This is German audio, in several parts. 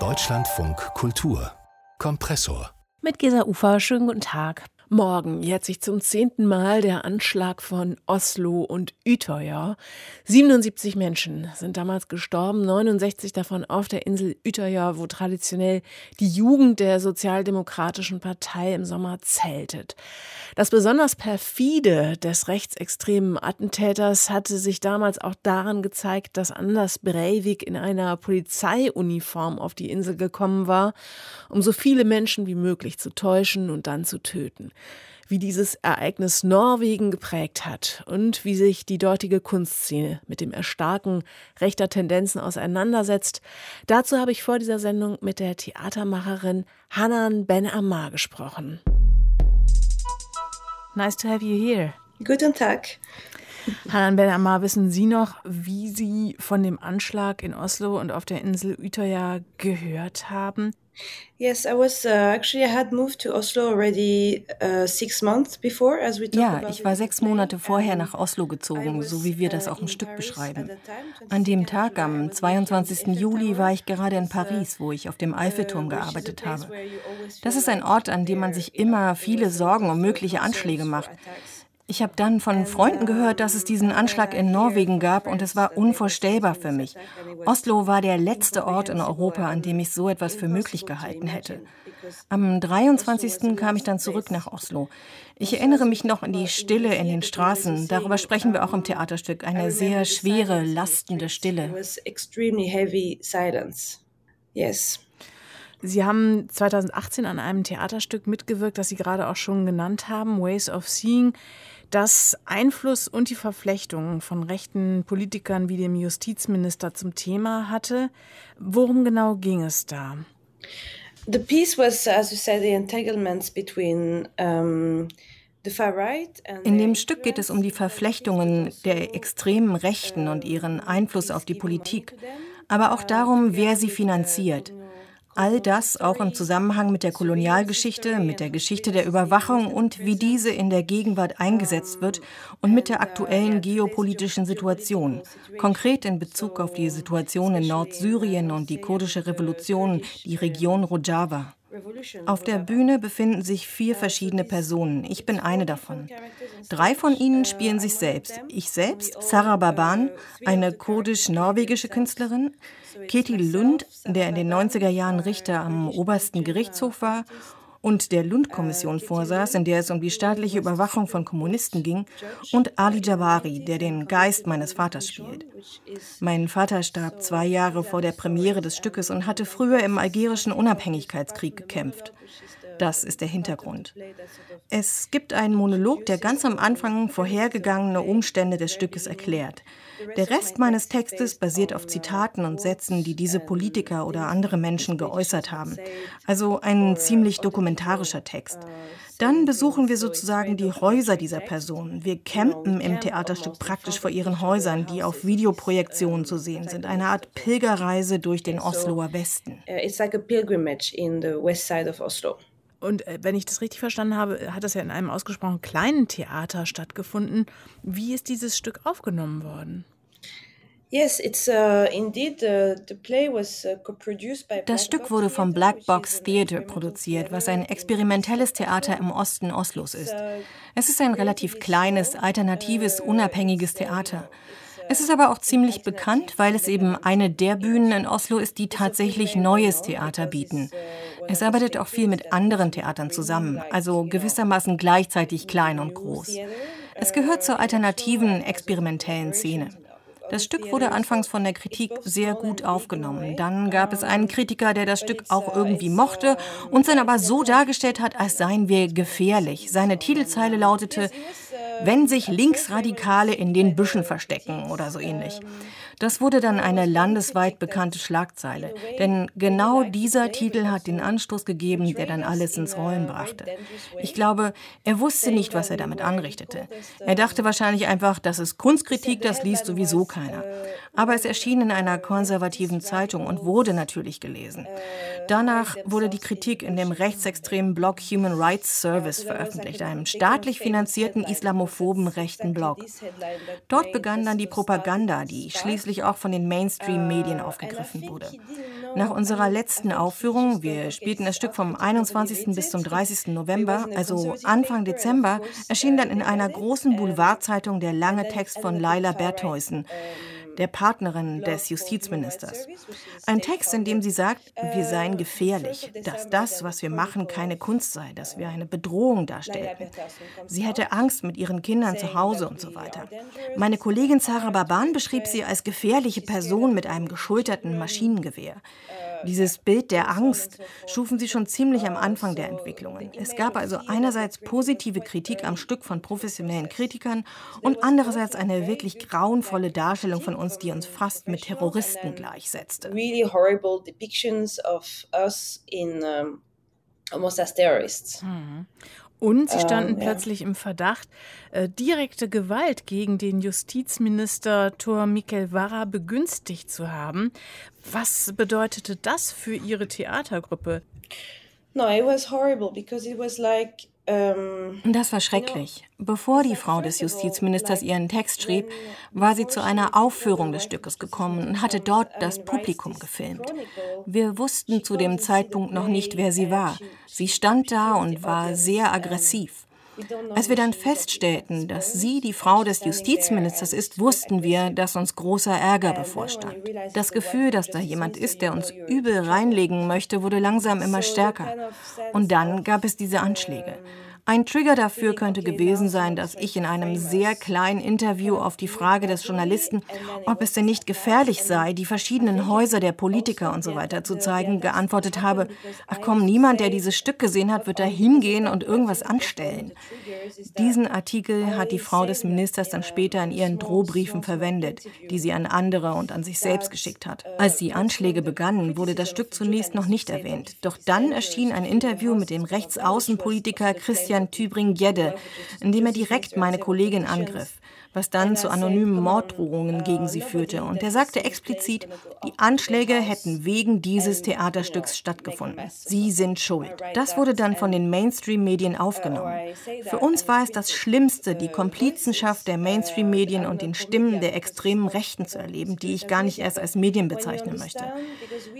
Deutschlandfunk Kultur Kompressor mit Gesa Ufer, schönen guten Tag. Morgen jährt sich zum zehnten Mal der Anschlag von Oslo und Utøya. 77 Menschen sind damals gestorben, 69 davon auf der Insel Utøya, wo traditionell die Jugend der Sozialdemokratischen Partei im Sommer zeltet. Das besonders perfide des rechtsextremen Attentäters hatte sich damals auch daran gezeigt, dass Anders Breivik in einer Polizeiuniform auf die Insel gekommen war, um so viele Menschen wie möglich zu täuschen und dann zu töten wie dieses Ereignis Norwegen geprägt hat und wie sich die dortige Kunstszene mit dem Erstarken rechter Tendenzen auseinandersetzt. Dazu habe ich vor dieser Sendung mit der Theatermacherin Hanan Ben Ammar gesprochen. Nice to have you here. Guten Tag. Hanan Ben Ammar, wissen Sie noch, wie Sie von dem Anschlag in Oslo und auf der Insel Utøya gehört haben? Yes, I was uh, actually I had moved to Oslo already uh, six months before, as we Ja, ich war sechs Monate vorher nach Oslo gezogen, so wie wir das uh, auch im Stück beschreiben. An dem Tag, am 22. Juli, war ich gerade in Paris, wo ich auf dem Eiffelturm gearbeitet habe. Das ist ein Ort, an dem man sich immer viele Sorgen um mögliche Anschläge macht. Ich habe dann von Freunden gehört, dass es diesen Anschlag in Norwegen gab und es war unvorstellbar für mich. Oslo war der letzte Ort in Europa, an dem ich so etwas für möglich gehalten hätte. Am 23. kam ich dann zurück nach Oslo. Ich erinnere mich noch an die Stille in den Straßen. Darüber sprechen wir auch im Theaterstück. Eine sehr schwere, lastende Stille. Yes. Sie haben 2018 an einem Theaterstück mitgewirkt, das Sie gerade auch schon genannt haben, Ways of Seeing das Einfluss und die Verflechtungen von rechten Politikern wie dem Justizminister zum Thema hatte. Worum genau ging es da? The piece was, as you said, the entanglements between um in dem Stück geht es um die Verflechtungen der extremen Rechten und ihren Einfluss auf die Politik, aber auch darum, wer sie finanziert. All das auch im Zusammenhang mit der Kolonialgeschichte, mit der Geschichte der Überwachung und wie diese in der Gegenwart eingesetzt wird und mit der aktuellen geopolitischen Situation, konkret in Bezug auf die Situation in Nordsyrien und die kurdische Revolution, die Region Rojava. Auf der Bühne befinden sich vier verschiedene Personen. Ich bin eine davon. Drei von ihnen spielen sich selbst. Ich selbst, Sarah Baban, eine kurdisch-norwegische Künstlerin, Keti Lund, der in den 90er Jahren Richter am obersten Gerichtshof war und der Lund-Kommission vorsaß, in der es um die staatliche Überwachung von Kommunisten ging, und Ali Jabari, der den Geist meines Vaters spielt. Mein Vater starb zwei Jahre vor der Premiere des Stückes und hatte früher im algerischen Unabhängigkeitskrieg gekämpft. Das ist der Hintergrund. Es gibt einen Monolog, der ganz am Anfang vorhergegangene Umstände des Stückes erklärt. Der Rest meines Textes basiert auf Zitaten und Sätzen, die diese Politiker oder andere Menschen geäußert haben. Also ein ziemlich dokumentarischer Text. Dann besuchen wir sozusagen die Häuser dieser Personen. Wir campen im Theaterstück praktisch vor ihren Häusern, die auf Videoprojektionen zu sehen sind. Eine Art Pilgerreise durch den Osloer Westen. It's like a pilgrimage in the west side of Oslo. Und äh, wenn ich das richtig verstanden habe, hat das ja in einem ausgesprochen kleinen Theater stattgefunden. Wie ist dieses Stück aufgenommen worden? Uh, uh, das Stück wurde vom Black Box Theatre produziert, was ein experimentelles Theater im Osten Oslos ist. Es ist ein relativ kleines, alternatives, unabhängiges Theater. Es ist aber auch ziemlich bekannt, weil es eben eine der Bühnen in Oslo ist, die tatsächlich neues Theater bieten. Es arbeitet auch viel mit anderen Theatern zusammen, also gewissermaßen gleichzeitig klein und groß. Es gehört zur alternativen, experimentellen Szene. Das Stück wurde anfangs von der Kritik sehr gut aufgenommen. Dann gab es einen Kritiker, der das Stück auch irgendwie mochte und dann aber so dargestellt hat, als seien wir gefährlich. Seine Titelzeile lautete, wenn sich Linksradikale in den Büschen verstecken oder so ähnlich. Das wurde dann eine landesweit bekannte Schlagzeile, denn genau dieser Titel hat den Anstoß gegeben, der dann alles ins Rollen brachte. Ich glaube, er wusste nicht, was er damit anrichtete. Er dachte wahrscheinlich einfach, das ist Kunstkritik, das liest sowieso keiner. Aber es erschien in einer konservativen Zeitung und wurde natürlich gelesen. Danach wurde die Kritik in dem rechtsextremen Blog Human Rights Service veröffentlicht, einem staatlich finanzierten islamophoben rechten Blog. Dort begann dann die Propaganda, die schließlich auch von den Mainstream-Medien aufgegriffen wurde. Nach unserer letzten Aufführung, wir spielten das Stück vom 21. bis zum 30. November, also Anfang Dezember, erschien dann in einer großen Boulevardzeitung der lange Text von Laila Bertheusen der Partnerin des Justizministers. Ein Text, in dem sie sagt, wir seien gefährlich, dass das, was wir machen, keine Kunst sei, dass wir eine Bedrohung darstellten. Sie hätte Angst mit ihren Kindern zu Hause und so weiter. Meine Kollegin Sarah Baban beschrieb sie als gefährliche Person mit einem geschulterten Maschinengewehr. Dieses Bild der Angst schufen sie schon ziemlich am Anfang der Entwicklungen. Es gab also einerseits positive Kritik am Stück von professionellen Kritikern und andererseits eine wirklich grauenvolle Darstellung von uns, die uns fast mit Terroristen gleichsetzte. Really horrible depictions of us in um, almost as terrorists. Mhm. Und sie standen ähm, plötzlich ja. im Verdacht, äh, direkte Gewalt gegen den Justizminister Tor Mikel Vara begünstigt zu haben. Was bedeutete das für Ihre Theatergruppe? No, it was horrible because it was like ähm, das war schrecklich. Bevor die Frau des Justizministers ihren Text schrieb, war sie zu einer Aufführung des Stückes gekommen und hatte dort das Publikum gefilmt. Wir wussten zu dem Zeitpunkt noch nicht, wer sie war. Sie stand da und war sehr aggressiv. Als wir dann feststellten, dass sie die Frau des Justizministers ist, wussten wir, dass uns großer Ärger bevorstand. Das Gefühl, dass da jemand ist, der uns übel reinlegen möchte, wurde langsam immer stärker. Und dann gab es diese Anschläge. Ein Trigger dafür könnte gewesen sein, dass ich in einem sehr kleinen Interview auf die Frage des Journalisten, ob es denn nicht gefährlich sei, die verschiedenen Häuser der Politiker und so weiter zu zeigen, geantwortet habe, ach komm, niemand, der dieses Stück gesehen hat, wird da hingehen und irgendwas anstellen. Diesen Artikel hat die Frau des Ministers dann später in ihren Drohbriefen verwendet, die sie an andere und an sich selbst geschickt hat. Als die Anschläge begannen, wurde das Stück zunächst noch nicht erwähnt. Doch dann erschien ein Interview mit dem Rechtsaußenpolitiker Christian Christian Tübring-Jedde, indem er direkt meine Kollegin angriff was dann zu anonymen Morddrohungen gegen sie führte. Und er sagte explizit, die Anschläge hätten wegen dieses Theaterstücks stattgefunden. Sie sind schuld. Das wurde dann von den Mainstream-Medien aufgenommen. Für uns war es das Schlimmste, die Komplizenschaft der Mainstream-Medien und den Stimmen der extremen Rechten zu erleben, die ich gar nicht erst als Medien bezeichnen möchte.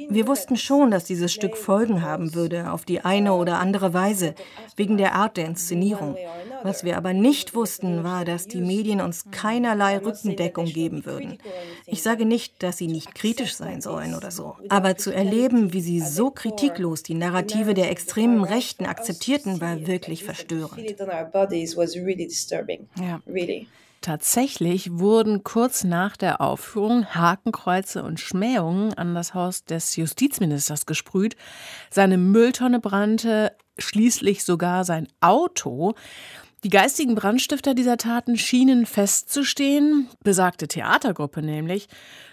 Wir wussten schon, dass dieses Stück Folgen haben würde, auf die eine oder andere Weise, wegen der Art der Inszenierung. Was wir aber nicht wussten, war, dass die Medien uns keinerlei Rückendeckung geben würden. Ich sage nicht, dass sie nicht kritisch sein sollen oder so, aber zu erleben, wie sie so kritiklos die Narrative der extremen Rechten akzeptierten, war wirklich verstörend. Ja. Tatsächlich wurden kurz nach der Aufführung Hakenkreuze und Schmähungen an das Haus des Justizministers gesprüht. Seine Mülltonne brannte, schließlich sogar sein Auto. Die geistigen Brandstifter dieser Taten schienen festzustehen, besagte Theatergruppe nämlich.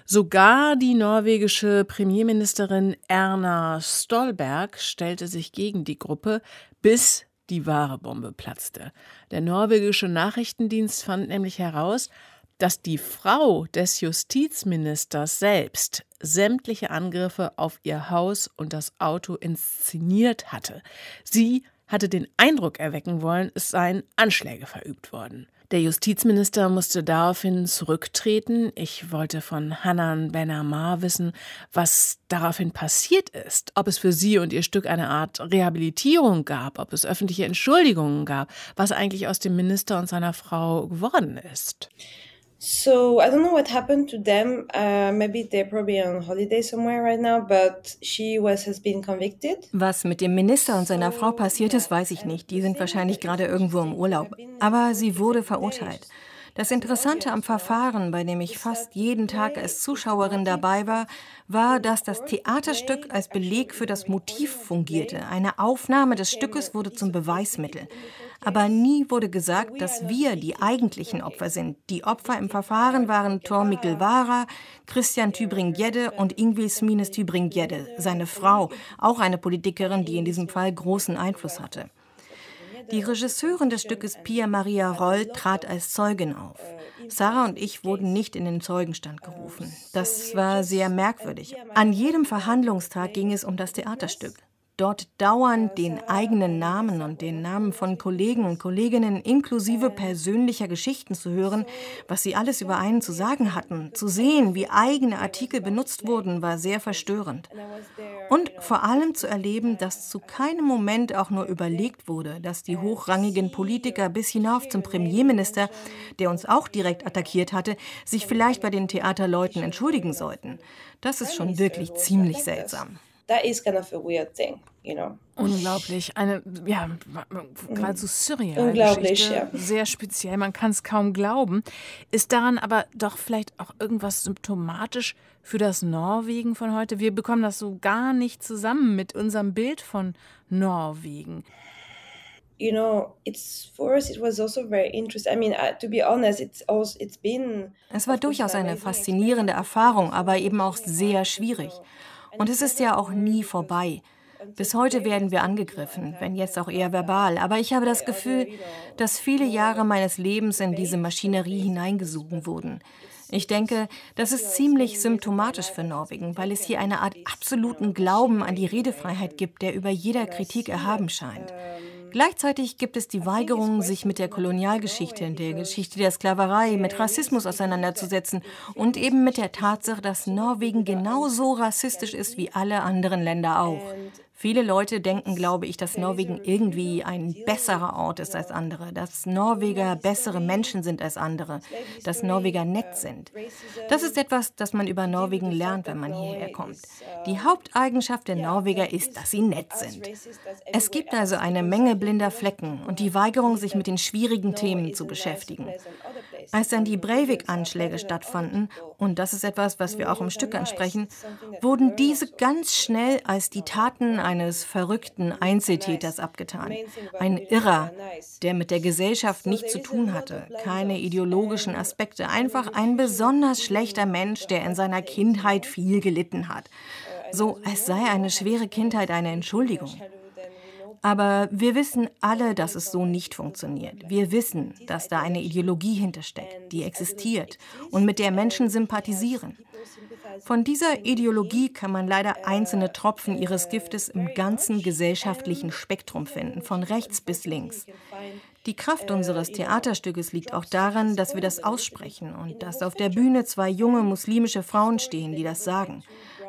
Sogar die norwegische Premierministerin Erna Stolberg stellte sich gegen die Gruppe, bis die wahre Bombe platzte. Der norwegische Nachrichtendienst fand nämlich heraus, dass die Frau des Justizministers selbst sämtliche Angriffe auf ihr Haus und das Auto inszeniert hatte. Sie hatte den Eindruck erwecken wollen, es seien Anschläge verübt worden. Der Justizminister musste daraufhin zurücktreten. Ich wollte von Hanan Benamar wissen, was daraufhin passiert ist. Ob es für sie und ihr Stück eine Art Rehabilitierung gab, ob es öffentliche Entschuldigungen gab, was eigentlich aus dem Minister und seiner Frau geworden ist. So I don't know what happened to them. Uh, maybe they're probably on holiday somewhere right now, but she was has been convicted. Was mit dem Minister und seiner Frau passiert ist, weiß ich nicht. Die sind wahrscheinlich gerade irgendwo im Urlaub. Aber sie wurde verurteilt. Das Interessante am Verfahren, bei dem ich fast jeden Tag als Zuschauerin dabei war, war, dass das Theaterstück als Beleg für das Motiv fungierte. Eine Aufnahme des Stückes wurde zum Beweismittel. Aber nie wurde gesagt, dass wir die eigentlichen Opfer sind. Die Opfer im Verfahren waren Thor Mikkelvara, Christian Tübring-Gedde und Ingvild Smines Tübring-Gedde, seine Frau, auch eine Politikerin, die in diesem Fall großen Einfluss hatte. Die Regisseurin des Stückes Pia Maria Roll trat als Zeugin auf. Sarah und ich wurden nicht in den Zeugenstand gerufen. Das war sehr merkwürdig. An jedem Verhandlungstag ging es um das Theaterstück dort dauernd den eigenen Namen und den Namen von Kollegen und Kolleginnen inklusive persönlicher Geschichten zu hören, was sie alles über einen zu sagen hatten, zu sehen, wie eigene Artikel benutzt wurden, war sehr verstörend. Und vor allem zu erleben, dass zu keinem Moment auch nur überlegt wurde, dass die hochrangigen Politiker bis hinauf zum Premierminister, der uns auch direkt attackiert hatte, sich vielleicht bei den Theaterleuten entschuldigen sollten. Das ist schon wirklich ziemlich seltsam that is kind of a weird thing, you know. Unglaublich, eine ja geradezu surreal Unglaublich, Geschichte, ja. sehr speziell. Man kann es kaum glauben. Ist daran aber doch vielleicht auch irgendwas symptomatisch für das Norwegen von heute? Wir bekommen das so gar nicht zusammen mit unserem Bild von Norwegen. You know, it's for us. It was also very interesting. I mean, uh, to be honest, it's also it's been. Es war durchaus eine faszinierende Erfahrung, aber eben auch sehr schwierig. Und es ist ja auch nie vorbei. Bis heute werden wir angegriffen, wenn jetzt auch eher verbal. Aber ich habe das Gefühl, dass viele Jahre meines Lebens in diese Maschinerie hineingesogen wurden. Ich denke, das ist ziemlich symptomatisch für Norwegen, weil es hier eine Art absoluten Glauben an die Redefreiheit gibt, der über jeder Kritik erhaben scheint. Gleichzeitig gibt es die Weigerung, sich mit der Kolonialgeschichte, der Geschichte der Sklaverei, mit Rassismus auseinanderzusetzen und eben mit der Tatsache, dass Norwegen genauso rassistisch ist wie alle anderen Länder auch. Viele Leute denken, glaube ich, dass Norwegen irgendwie ein besserer Ort ist als andere, dass Norweger bessere Menschen sind als andere, dass Norweger nett sind. Das ist etwas, das man über Norwegen lernt, wenn man hierher kommt. Die Haupteigenschaft der Norweger ist, dass sie nett sind. Es gibt also eine Menge blinder Flecken und die Weigerung, sich mit den schwierigen Themen zu beschäftigen. Als dann die Breivik-Anschläge stattfanden, und das ist etwas, was wir auch im Stück ansprechen, wurden diese ganz schnell als die Taten eines verrückten Einzeltäters abgetan. Ein Irrer, der mit der Gesellschaft nichts zu tun hatte, keine ideologischen Aspekte, einfach ein besonders schlechter Mensch, der in seiner Kindheit viel gelitten hat. So als sei eine schwere Kindheit eine Entschuldigung. Aber wir wissen alle, dass es so nicht funktioniert. Wir wissen, dass da eine Ideologie hintersteckt, die existiert und mit der Menschen sympathisieren. Von dieser Ideologie kann man leider einzelne Tropfen ihres Giftes im ganzen gesellschaftlichen Spektrum finden, von rechts bis links. Die Kraft unseres Theaterstückes liegt auch daran, dass wir das aussprechen und dass auf der Bühne zwei junge muslimische Frauen stehen, die das sagen.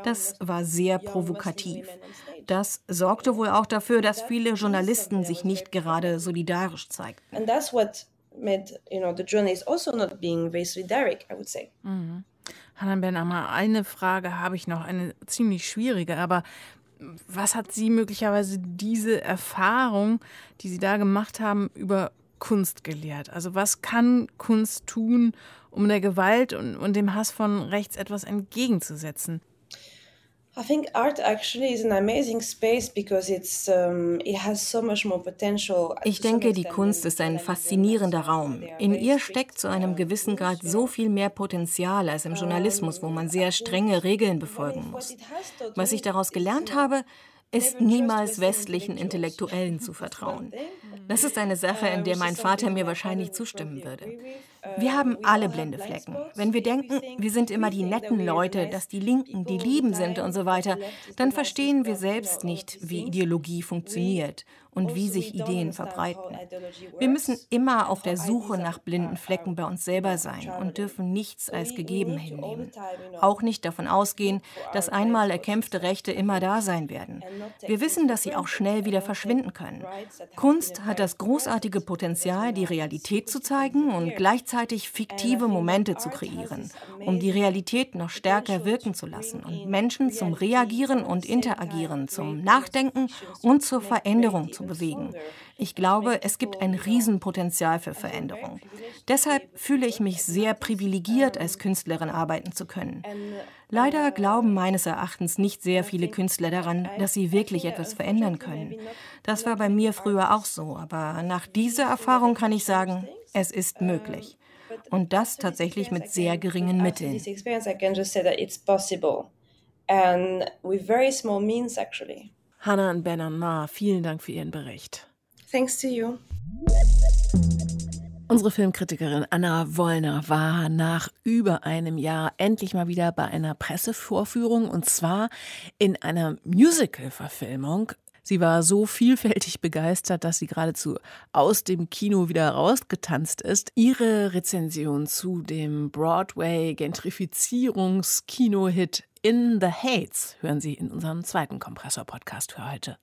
Das war sehr provokativ. Das sorgte wohl auch dafür, dass viele Journalisten sich nicht gerade solidarisch zeigten. And that's what made, you know, the journalists also not being very solidaric, I would say. Mhm. Hanan Ben eine Frage habe ich noch, eine ziemlich schwierige, aber was hat Sie möglicherweise diese Erfahrung, die Sie da gemacht haben, über Kunst gelehrt? Also was kann Kunst tun, um der Gewalt und, und dem Hass von rechts etwas entgegenzusetzen? I think art actually is an amazing space because it's um, it has so much more potential. Ich denke, die Kunst ist ein faszinierender Raum. In ihr steckt zu einem gewissen Grad so viel mehr Potenzial als im Journalismus, wo man sehr strenge Regeln befolgen muss. Was ich daraus gelernt habe, ist niemals westlichen Intellektuellen zu vertrauen. Das ist eine Sache, in der mein Vater mir wahrscheinlich zustimmen würde. Wir haben alle blinde Flecken. Wenn wir denken, wir sind immer die netten Leute, dass die Linken die Lieben sind und so weiter, dann verstehen wir selbst nicht, wie Ideologie funktioniert und wie sich Ideen verbreiten. Wir müssen immer auf der Suche nach blinden Flecken bei uns selber sein und dürfen nichts als gegeben hinnehmen. Auch nicht davon ausgehen, dass einmal erkämpfte Rechte immer da sein werden. Wir wissen, dass sie auch schnell wieder verschwinden können. Kunst hat das großartige Potenzial, die Realität zu zeigen und gleichzeitig fiktive Momente zu kreieren, um die Realität noch stärker wirken zu lassen und Menschen zum Reagieren und Interagieren, zum Nachdenken und zur Veränderung zu bewegen. Ich glaube, es gibt ein Riesenpotenzial für Veränderung. Deshalb fühle ich mich sehr privilegiert, als Künstlerin arbeiten zu können. Leider glauben meines Erachtens nicht sehr viele Künstler daran, dass sie wirklich etwas verändern können. Das war bei mir früher auch so, aber nach dieser Erfahrung kann ich sagen, es ist möglich. Und das tatsächlich mit sehr geringen Mitteln. And with very small means actually. Hannah und Benan Ma, vielen Dank für Ihren Bericht. Thanks to you. Unsere Filmkritikerin Anna Wollner war nach über einem Jahr endlich mal wieder bei einer Pressevorführung und zwar in einer Musical-Verfilmung. Sie war so vielfältig begeistert, dass sie geradezu aus dem Kino wieder rausgetanzt ist. Ihre Rezension zu dem Broadway-Gentrifizierungs-Kino-Hit In the Hates hören Sie in unserem zweiten Kompressor-Podcast für heute.